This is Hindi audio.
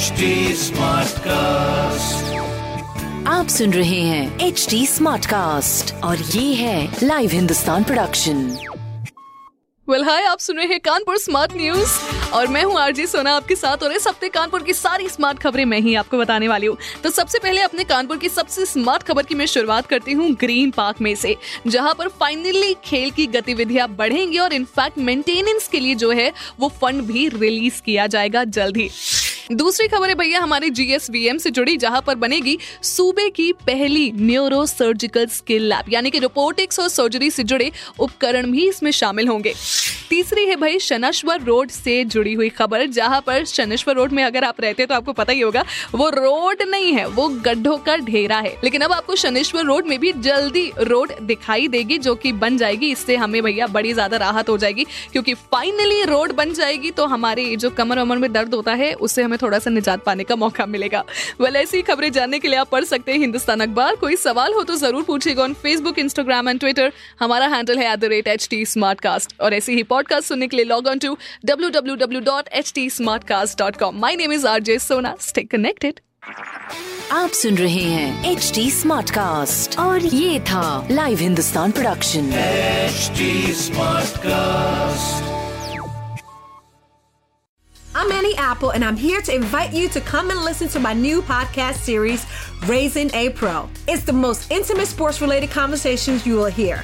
HD कास्ट आप सुन रहे हैं एच डी स्मार्ट कास्ट और ये है live Hindustan production well hi आप सुन रहे हैं कानपुर स्मार्ट न्यूज़ और मैं हूँ आरजी सोना आपके साथ और इस हफ़्ते कानपुर की सारी स्मार्ट खबरें मैं ही आपको बताने वाली हूँ। तो सबसे पहले अपने कानपुर की सबसे स्मार्ट खबर की मैं शुरुआत करती हूँ ग्रीन पार्क में से जहाँ पर फाइनली खेल की गतिविधियाँ बढ़ेंगी और इनफैक्ट मेंटेनेंस के लिए जो है वो फंड भी रिलीज़ किया जाएगा जल्द ही। दूसरी खबर है भैया हमारे जीएसवीएम से जुड़ी, जहाँ पर बनेगी सूबे की पहली न्यूरो सर्जिकल स्किल लैब यानी कि रोबोटिक्स और सर्जरी से जुड़े उपकरण भी इसमें शामिल होंगे। तीसरी है भाई शनेश्वर रोड से जुड़ी हुई खबर, जहाँ पर शनेश्वर रोड में अगर आप रहते हैं तो आपको पता ही होगा, वो रोड नहीं है, वो गड्ढों का ढेरा है। लेकिन अब आपको शनेश्वर रोड में भी जल्दी रोड दिखाई देगी, जो कि बन जाएगी। इससे हमें भैया बड़ी ज़्यादा राहत हो जाएगी, क्योंकि फाइनली रोड बन जाएगी तो हमारे जो कमर वमर में दर्द होता है, उससे हमें थोड़ा सा निजात पाने का मौका मिलेगा। वेल ऐसी खबरें जानने के लिए आप पढ़ सकते हैं हिंदुस्तान अखबार। कोई सवाल हो तो ज़रूर पूछेगा on Facebook Instagram and Twitter हमारा हैंडल है at the rate H T smart cast और ऐसी ही पॉडकास्ट सुनने के लिए log on to W W W dot H T smart cast dot com my name is R J Sona stay connected आप सुन रहे हैं एच डी स्मार्ट कास्ट और ये था live Hindustan production HD Smartcast. I'm Annie Apple, and I'm here to invite you to come and listen to my new podcast series, Raising a Pro. It's the most intimate sports related conversations you will hear.